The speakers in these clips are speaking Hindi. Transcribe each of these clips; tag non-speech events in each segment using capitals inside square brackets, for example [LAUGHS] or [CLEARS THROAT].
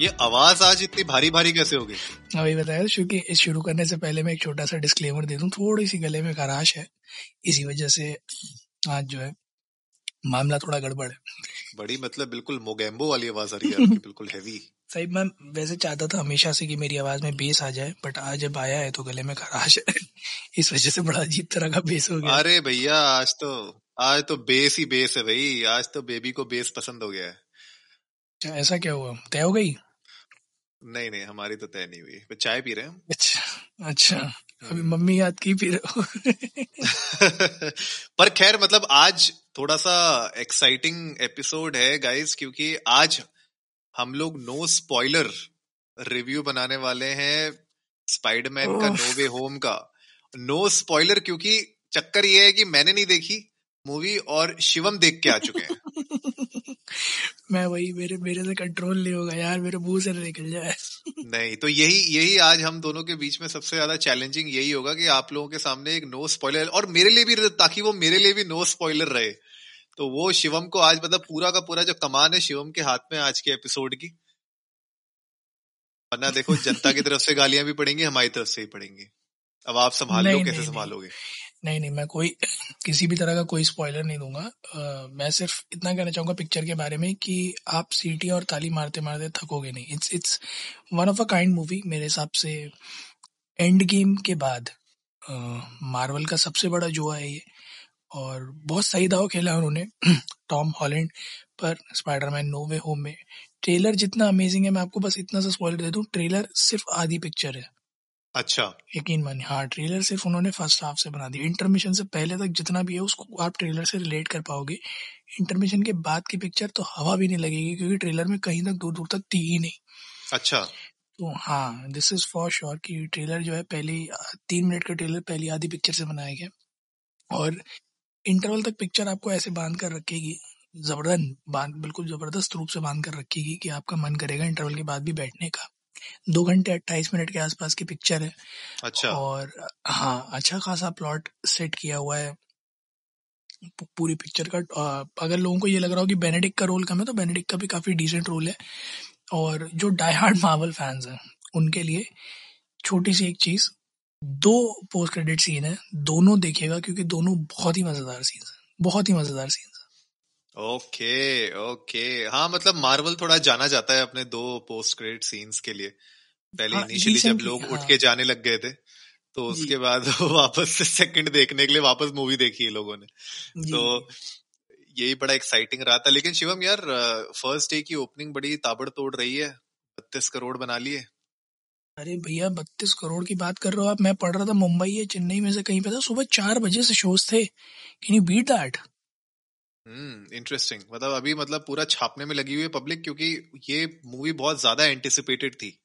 ये आवाज़ आज इतनी भारी भारी कैसे हो गई? अभी बताया क्योंकि इस शुरू करने से पहले मैं एक छोटा सा डिस्क्लेमर दे दूँ। थोड़ी सी गले में खराश है। इसी वजह से आज जो है मामला थोड़ा गड़बड़ है। बड़ी मतलब बिल्कुल मोगेम्बो वाली आवाज़ आ रही है आपकी [LAUGHS] बिल्कुल हैवी सही मैं वैसे चाहता था हमेशा से कि मेरी आवाज़ में बेस आ जाए बट आज जब आया है तो गले में खराश है। [LAUGHS] इस वजह से बड़ा अजीब तरह का बेस हो गया। अरे भैया आज तो आज तो बेस ही बेस है भाई। आज तो बेबी को बेस पसंद हो गया है। अच्छा ऐसा क्या हुआ? तय हो गई? नहीं नहीं हमारी तो तय नहीं हुई। चाय पी रहे हैं अच्छा अच्छा। अभी मम्मी याद की फिर [LAUGHS] पर खैर मतलब आज थोड़ा सा एक्साइटिंग एपिसोड है गाइस क्योंकि आज हम लोग नो स्पॉइलर रिव्यू बनाने वाले हैं स्पाइडरमैन का नो वे होम का। नो स्पॉइलर क्योंकि चक्कर ये है कि मैंने नहीं देखी मूवी और शिवम देख के आ चुके हैं। [LAUGHS] मैं वही मेरे मेरे से कंट्रोल नहीं होगा यार मेरे मुँह से निकल जाए। [LAUGHS] नहीं तो यही यही आज हम दोनों के बीच में सबसे ज़्यादा चैलेंजिंग यही होगा कि आप लोगों के सामने एक नो स्पॉइलर और मेरे लिए भी ताकि वो मेरे लिए भी नो स्पॉइलर रहे। तो वो शिवम को आज मतलब पूरा का पूरा जो कमान है शिवम के हाथ में आज के एपिसोड की। वरना देखो जनता की [LAUGHS] तरफ़ से गालियाँ भी पड़ेंगी हमारी तरफ़ से ही पड़ेंगी। अब आप संभाल लो कैसे संभालोगे? नहीं नहीं मैं कोई [CLEARS THROAT] किसी भी तरह का कोई स्पॉइलर नहीं दूँगा। uh, मैं सिर्फ़ इतना कहना चाहूँगा पिक्चर के बारे में कि आप सीटी और ताली मारते मारते थकोगे नहीं। It's it's one of a kind movie मेरे हिसाब से। एंड गेम के बाद मार्वल का सबसे बड़ा जुआ है ये और बहुत सही दाव खेला उन्होंने। [CLEARS THROAT] टॉम हॉलैंड पर स्पाइडरमैन नो वे होम में। ट्रेलर जितना अमेजिंग है मैं आपको बस इतना सा स्पॉइलर दे दूँ ट्रेलर सिर्फ़ आधी पिक्चर है। अच्छा। यकीन मानिए हाँ ट्रेलर सिर्फ़ उन्होंने फ़र्स्ट हाफ़ से बना दी। इंटरमिशन से पहले तक जितना भी है उसको आप ट्रेलर से रिलेट कर पाओगे। इंटरमिशन के बाद की पिक्चर तो हवा भी नहीं लगेगी क्योंकि ट्रेलर में कहीं तक दूर दूर तक थी ही नहीं। अच्छा। तो हाँ दिस इज़ फॉर श्योर कि ट्रेलर जो है पहली तीन मिनट का ट्रेलर पहली आधी पिक्चर से बनाया गया। और इंटरवल तक पिक्चर आपको ऐसे बाँध कर रखेगी ज़बरदस्त बाँध बिल्कुल ज़बरदस्त रूप से बाँध कर रखेगी कि आपका मन करेगा इंटरवल के बाद भी बैठने का। दो घंटे अट्ठाईस मिनट के आसपास की पिक्चर है। अच्छा। और हाँ अच्छा खासा प्लॉट सेट किया हुआ है। पूरी पिक्चर का अगर लोगों को ये लग रहा हो कि बेनेडिक का रोल कम है तो बेनेडिक का भी काफ़ी डिसेंट रोल है। और जो डाई हार्ड मार्वल फैंस हैं उनके लिए छोटी सी एक चीज़ दो पोस्ट क्रेडिट सीन है दोनों देखिएगा क्योंकि दोनों बहुत ही मज़ेदार सीन है बहुत ही मज़ेदार सीन ओके ओके। हाँ मतलब मार्वल थोड़ा जाना जाता है अपने दो पोस्ट क्रेडिट सीन्स के लिए। पहले हाँ, इनिशियली जब लोग हाँ. उठ के जाने लग गए थे तो उसके बाद [LAUGHS] वापस से सेकंड देखने के लिए वापस मूवी देखी है लोगों ने। तो यही बड़ा एक्साइटिंग रहा था। लेकिन शिवम यार फ़र्स्ट डे की ओपनिंग बड़ी ताबड़तोड़ रही है। बत्तीस करोड़ बना लिए। अरे भैया बत्तीस करोड़ की बात कर रहे हो आप। मैं पढ़ रहा था मुंबई या चेन्नई में से कहीं पे था। सुबह चार बजे से शोज़ थे। Can you beat that hmm interesting मतलब अभी मतलब पूरा छापने में लगी हुई है पब्लिक क्योंकि ये मूवी बहुत ज़्यादा एंटिसिपेटेड थी।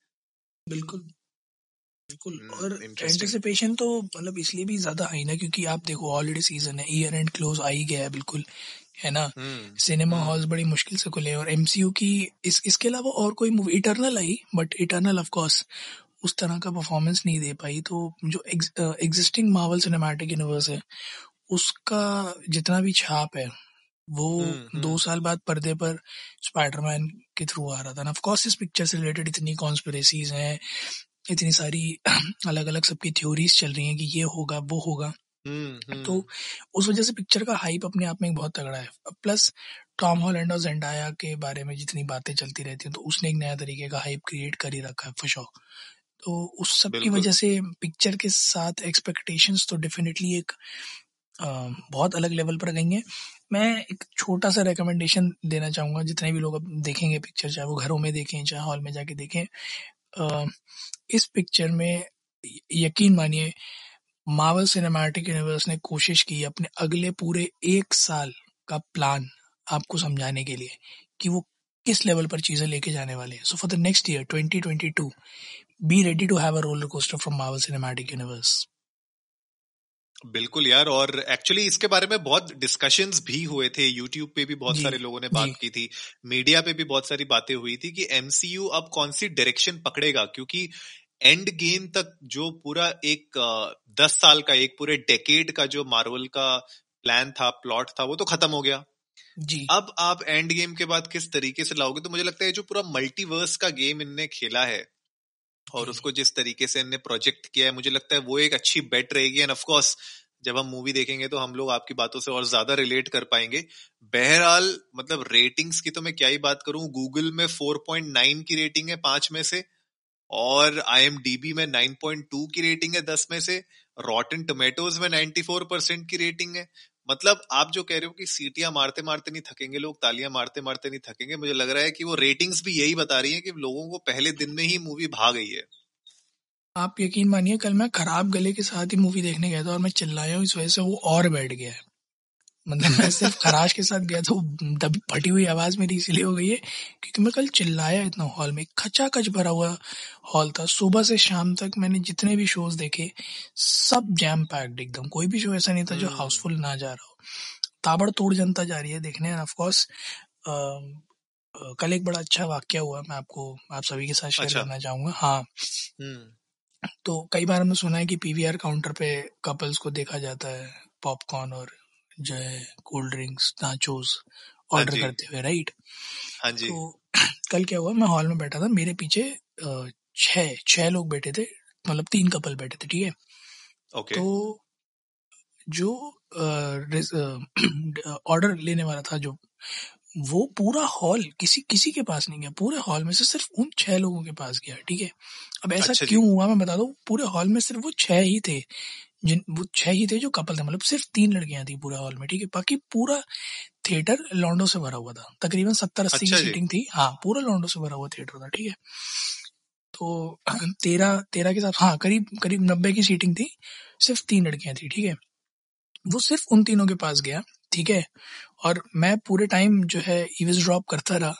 बिल्कुल बिल्कुल hmm, और एंटिसिपेशन तो मतलब इसलिए भी ज़्यादा है ना क्योंकि आप देखो ऑलरेडी सीज़न है ईयर एंड क्लोज आ ही गया है बिल्कुल है ना सिनेमा hmm. Halls hmm. बड़ी मुश्किल से खुले और एमसीयू की इस इसके अलावा और कोई मूवी इटरनल आई बट इटरनल ऑफ़ कोर्स उस तरह का परफॉर्मेंस नहीं दे पाई तो जो एग्जिस्टिंग मार्वल सिनेमैटिक यूनिवर्स है उसका जितना भी छाप है वो दो साल बाद पर्दे पर स्पाइडरमैन के थ्रू आ रहा था। ऑफ़ कोर्स इस पिक्चर से रिलेटेड इतनी कॉन्स्पिरेसीज हैं इतनी सारी [CLEARS THROAT] अलग अलग सबकी थ्योरीज चल रही हैं कि ये होगा वो होगा। तो उस वजह से पिक्चर का हाइप अपने आप में बहुत तगड़ा है। प्लस टॉम हॉलैंड और जेंडाया के बारे में जितनी बातें चलती रहती हैं तो उसने एक नया तरीके का हाइप क्रिएट कर ही रखा है फशो तो उस सब की वजह से पिक्चर के साथ एक्सपेक्टेशंस तो डेफिनेटली एक आ, बहुत अलग लेवल पर गई हैं। मैं एक छोटा सा रिकमेंडेशन देना चाहूँगा, जितने भी लोग अब देखेंगे पिक्चर चाहे वो घरों में देखें, चाहे हॉल में जाके देखें इस पिक्चर में यकीन मानिए मार्वल सिनेमैटिक यूनिवर्स ने कोशिश की अपने अगले पूरे एक साल का प्लान आपको समझाने के लिए, कि वो किस लेवल पर चीज़ें लेके जाने वाले हैं so for the next year 2022 be ready to have a roller coaster from Marvel Cinematic Universe. बिल्कुल यार और एक्चुअली इसके बारे में बहुत डिस्कशंस भी हुए थे यूट्यूब पे भी बहुत सारे लोगों ने बात की थी मीडिया पे भी बहुत सारी बातें हुई थी कि एमसीयू अब कौन सी डायरेक्शन पकड़ेगा क्योंकि एंड गेम तक जो पूरा एक दस साल का एक पूरे डेकेड का जो मार्वल का प्लान था प्लॉट था वो तो खत्म हो गया। जी। अब आप एंड गेम के बाद किस तरीके से लाओगे तो मुझे लगता है जो पूरा मल्टीवर्स का गेम इनने खेला है और उसको जिस तरीके से इनने प्रोजेक्ट किया है, मुझे लगता है वो एक अच्छी बेट रहेगी। एंड ऑफकोर्स जब हम मूवी देखेंगे तो हम लोग आपकी बातों से और ज़्यादा रिलेट कर पाएँगे। बहरहाल मतलब रेटिंग्स की तो मैं क्या ही बात करूँ? गूगल में 4.9 की रेटिंग है पाँच में से, और आईएमडीबी में 9.2 की रेटिंग है दस में से रॉटन टोमेटोज में 94 परसेंट की रेटिंग है। मतलब आप जो कह रहे हो कि सीटियाँ मारते मारते नहीं थकेंगे लोग, तालियाँ मारते मारते नहीं थकेंगे, मुझे लग रहा है कि वो रेटिंग्स भी यही बता रही है कि लोगों को पहले दिन में ही मूवी भा गई है। आप यकीन मानिए, कल मैं खराब गले के साथ ही मूवी देखने गया था और मैं चिल्लाया हूँ इस वजह से वो और बैठ गया है। मतलब मैं सिर्फ़ खराश के साथ गया था दबी फटी हुई आवाज़ मेरी इसीलिए हो गई है क्योंकि मैं कल चिल्लाया इतना हॉल में खचा खच भरा हुआ हॉल था सुबह से शाम तक मैंने जितने भी शोज़ देखे सब जैम पैक्ड एकदम कोई भी शो ऐसा नहीं था जो हाउसफुल हम्म। ना जा रहा हो ताबड़ तोड़ जनता जा रही है देखने ऑफकोर्स कल एक बड़ा अच्छा वाक्य हुआ मैं आपको आप सभी के साथ शेयर अच्छा। करना चाहूँगा हाँ हम्म। तो कई बार हमने सुना है कि पीवीआर काउंटर पे कपल्स को देखा जाता है पॉपकॉर्न और जो है कोल्ड ड्रिंक्स नाचोस ऑर्डर करते हुए राइट हाँ जी। तो [CLEARS THROAT] कल क्या हुआ मैं हॉल में बैठा था मेरे पीछे छह छह लोग बैठे थे मतलब तीन कपल बैठे थे ठीक है? ओके। तो जो ऑर्डर [CLEARS THROAT] लेने वाला था जो वो पूरा हॉल किसी किसी के पास नहीं गया पूरे हॉल में से सिर्फ़ उन छह लोगों के पास गया ठीक है? अब ऐसा अच्छा क्यों हुआ मैं बता दू पूरे हॉल में सिर्फ़ वो छह ही थे जिन वो छह ही थे जो कपल थे मतलब सिर्फ़ तीन लड़कियाँ थी पूरा हॉल में ठीक है? बाकी पूरा थिएटर लॉन्डो से भरा हुआ था। तकरीबन सत्तर अस्सी अच्छा की सीटिंग थी। हाँ पूरा लॉन्डो से भरा हुआ थिएटर था ठीक है? तो [CLEARS THROAT] तेरह तेरह के साथ हाँ करीब करीब नब्बे की सीटिंग थी सिर्फ़ तीन लड़कियाँ थी ठीक है? वो सिर्फ़ उन तीनों के पास गया ठीक है? और मैं पूरे टाइम जो है ईविस ड्रॉप करता रहा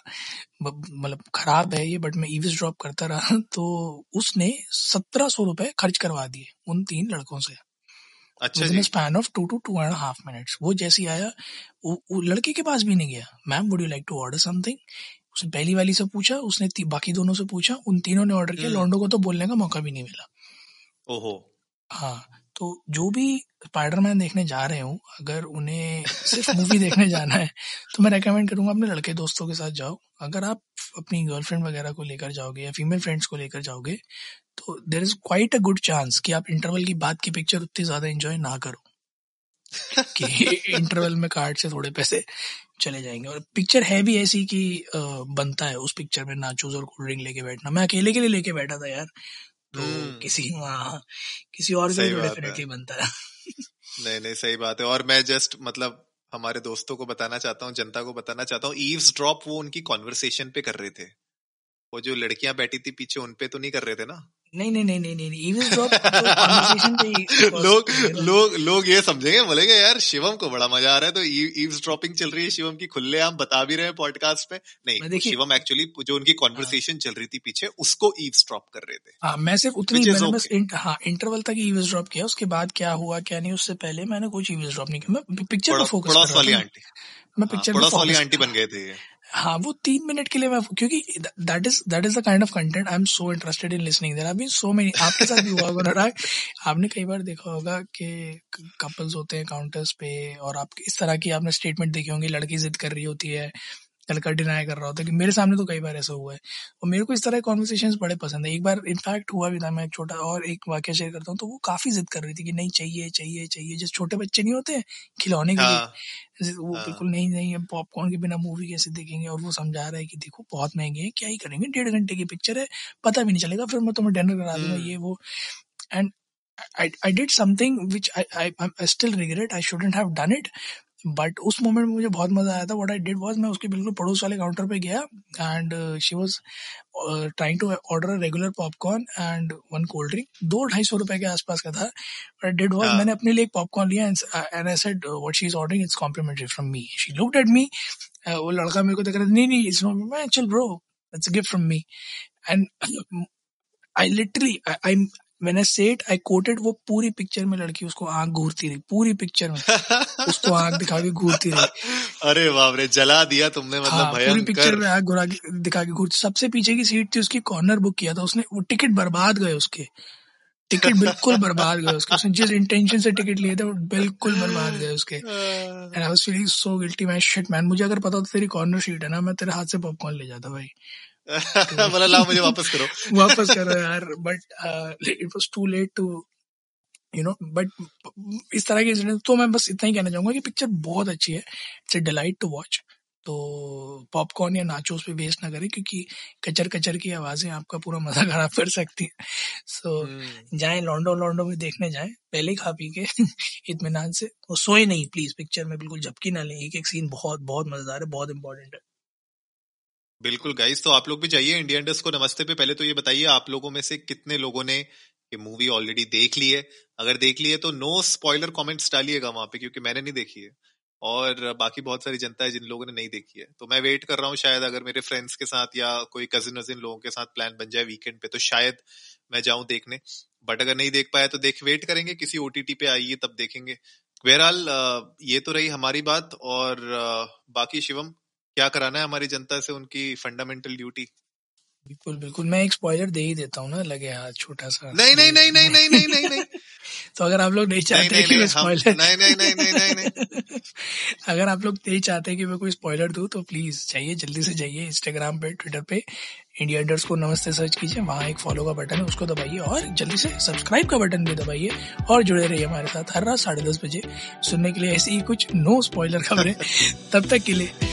मतलब खराब है ये बट मैं ईविस ड्रॉप करता रहा [LAUGHS] तो उसने सत्रह सौ रुपए खर्च करवा दिए उन तीन लड़कों से। अच्छा with span of two to two and half minutes वो जैसे आया वो, वो लड़के के पास भी नहीं गया। Ma'am would you like to order something उसने पहली वाली से पूछा उसने बाकी दोनों से पूछा उन तीनों ने ऑर्डर किया। लॉन्डो हम्म। को तो बोलने का मौका भी नहीं मिला। ओहो। हाँ। तो जो भी स्पाइडरमैन देखने जा रहे हो अगर उन्हें सिर्फ़ मूवी देखने जाना है तो मैं रेकमेंड करूँगा अपने लड़के दोस्तों के साथ जाओ। अगर आप अपनी गर्लफ्रेंड वगैरह को लेकर जाओगे या फीमेल फ्रेंड्स को लेकर जाओगे तो there is quite a good chance कि आप इंटरवल की बात की पिक्चर उतनी ज़्यादा इंजॉय ना करो। कि [LAUGHS] इंटरवल में कार्ड से थोड़े पैसे चले जाएँगे। और पिक्चर है भी ऐसी कि बनता है उस पिक्चर में नाचोज और कोल्ड ड्रिंक लेके बैठना। मैं अकेले के लिए लेके बैठा था यार। तो हम्म। किसी [LAUGHS] वहाँ किसी और से डेफिनेटली बनता है नहीं नहीं सही बात है। और मैं जस्ट मतलब हमारे दोस्तों को बताना चाहता हूँ जनता को बताना चाहता हूँ ईव्स ड्रॉप वो उनकी कॉन्वर्सेशन पे कर रहे थे। वो जो लड़कियाँ बैठी थी पीछे उनपे तो नहीं कर रहे थे ना? नहीं नहीं नहीं नहीं नहीं कॉन्वर्सेशन पे [LAUGHS] लोग लोग लोग ये समझेंगे बोलेंगे यार शिवम को बड़ा मज़ा आ रहा है तो ईव्स ड्रॉपिंग चल रही है शिवम की खुले हम बता भी रहे हैं पॉडकास्ट पे. नहीं शिवम एक्चुअली जो उनकी कॉन्वर्सेशन चल रही थी पीछे उसको ईव्स ड्रॉप कर रहे थे। हाँ मैं सिर्फ़ उतनी मैंने बस हाँ इंटरवल तक ईव्स ड्रॉप किया उसके बाद क्या हुआ क्या नहीं उससे पहले मैंने कुछ ईव्स ड्रॉप नहीं किया। मैं पिक्चर पर फोकस आंटी। मैं पिक्चर पड़ोस वाली आंटी बन गए थे हाँ वो तीन मिनट के लिए मैं क्योंकि that is that is the kind of content I am so interested in listening there been so many आपके साथ भी हुआ होगा आपने कई बार देखा होगा कि कपल्स होते हैं काउंटर्स पे और आप इस तरह की आपने स्टेटमेंट देखी होंगी, लड़की जिद कर रही होती है। लड़का डिनाई कर रहा होता है कि मेरे सामने तो कई बार ऐसा हुआ है और मेरे को इस तरह के कॉन्वर्सेशन बड़े पसंद है एक बार इनफैक्ट हुआ भी था मैं एक छोटा और एक वाक्य शेयर करता हूँ तो वो काफ़ी जिद कर रही थी कि नहीं चाहिए चाहिए चाहिए जैसे छोटे बच्चे नहीं होते खिलौने के लिए हाँ। वो हाँ। बिल्कुल नहीं नहीं है पॉपकॉर्न के बिना मूवी कैसे देखेंगे और वो समझा रहा है कि देखो बहुत महँगे हैं क्या ही करेंगे डेढ़ घंटे की पिक्चर है पता भी नहीं चलेगा फिर मैं तुम्हें डिनर करा दूँगा हम्म। ये वो and I, I did something which I, I I still regret. I shouldn't have done it. But उस मोमेंट में मुझे बहुत मज़ा आया था। व्हाट आई डिड वाज मैं उसके बिल्कुल पड़ोस वाले काउंटर पे गया and she was trying to order regular popcorn and one cold drink दो ढाई सौ रुपए के आसपास का था। बट आई डिड वाज मैंने अपने लिए पॉपकॉर्न लिया and I said what she is ordering it's complimentary from me she looked at me वो लड़का मेरे को देख रहा था नहीं नहीं इट्स मैं चल bro it's gift from me and I literally I I say it, I quoted वो पूरी पिक्चर में लड़की उसको आँख घूरती रही पूरी पिक्चर में। [LAUGHS] उसको आँख दिखा के घूरती रही। अरे बाप रे जला दिया तुमने मतलब हाँ पूरी पिक्चर में आँख घुरा के दिखा के घूरती। सबसे पीछे की सीट थी उसकी कॉर्नर बुक किया था उसने वो टिकट बर्बाद गए उसके। टिकट बिल्कुल बर्बाद गए उसके। उसने जिस इंटेंशन से टिकट लिए थे वो बिल्कुल बर्बाद गए उसके। And I was feeling so guilty मैं शिट मैन मुझे अगर पता होता तेरी कॉर्नर सीट है ना मैं तेरे हाथ से पॉपकॉर्न ले जाता भाई। [LAUGHS] बोला लाओ मुझे वापस करो। [LAUGHS] वापस करो यार but it was too late to you know but इस तरह के इंसिडेंट तो मैं बस इतना ही कहना चाहूँगा कि पिक्चर बहुत अच्छी है। It's a delight to watch तो पॉपकॉर्न या नाचोस पे वेस्ट ना करें क्योंकि कचर कचर की आवाज़ें आपका पूरा मज़ा खराब कर सकती हैं। सो हम्म। जाएँ लॉन्डो लॉन्डो में देखने जाएँ पहले ही खा पी के [LAUGHS] इतमान से। वो सोए नहीं प्लीज़ पिक्चर में बिल्कुल झपकी ना लें। एक एक सीन बहुत बहुत मज़ेदार है बहुत इंपॉर्टेंट है। बिल्कुल गाइस तो आप लोग भी जाइए इंडिया इंडस्ट को नमस्ते पे। पहले तो ये बताइए, आप लोगों में से कितने लोगों ने ये मूवी ऑलरेडी देख ली है? अगर देख ली है तो नो स्पॉइलर कमेंट्स डालिएगा वहाँ पे, क्योंकि मैंने नहीं देखी है। और बाकी बहुत सारी जनता है जिन लोगों ने नहीं देखी है। तो मैं वेट कर रहा हूँ, शायद अगर मेरे फ्रेंड्स के साथ या कोई कजिन वजिन लोगों के साथ प्लान बन जाए वीकेंड पे तो शायद मैं जाऊँ देखने। बट अगर नहीं देख पाया तो देख वेट करेंगे, किसी ओटीटी पे आइए तब देखेंगे। बहरहाल ये तो रही हमारी बात और बाकी शिवम क्या कराना है हमारी जनता से उनकी फंडामेंटल ड्यूटी बिल्कुल बिल्कुल मैं एक स्पॉइलर दे ही देता हूँ ना लगे हाथ छोटा सा नहीं नहीं नहीं नहीं नहीं नहीं नहीं नहीं तो अगर आप लोग नहीं चाहते कि मैं स्पॉइलर नहीं नहीं नहीं नहीं नहीं अगर आप लोग नहीं चाहते कि मैं कोई स्पॉइलर दूँ तो प्लीज़ जाइए जल्दी से जाइए इंस्टाग्राम पे ट्विटर पे इंडिया इंडर्स को नमस्ते सर्च कीजिए वहाँ एक फॉलो का बटन है उसको दबाइए और जल्दी से सब्सक्राइब का बटन भी दबाइए और जुड़े रहिए हमारे साथ हर रात साढ़े दस बजे सुनने के लिए ऐसी ही कुछ नो स्पॉइलर खबरें तब तक के लिए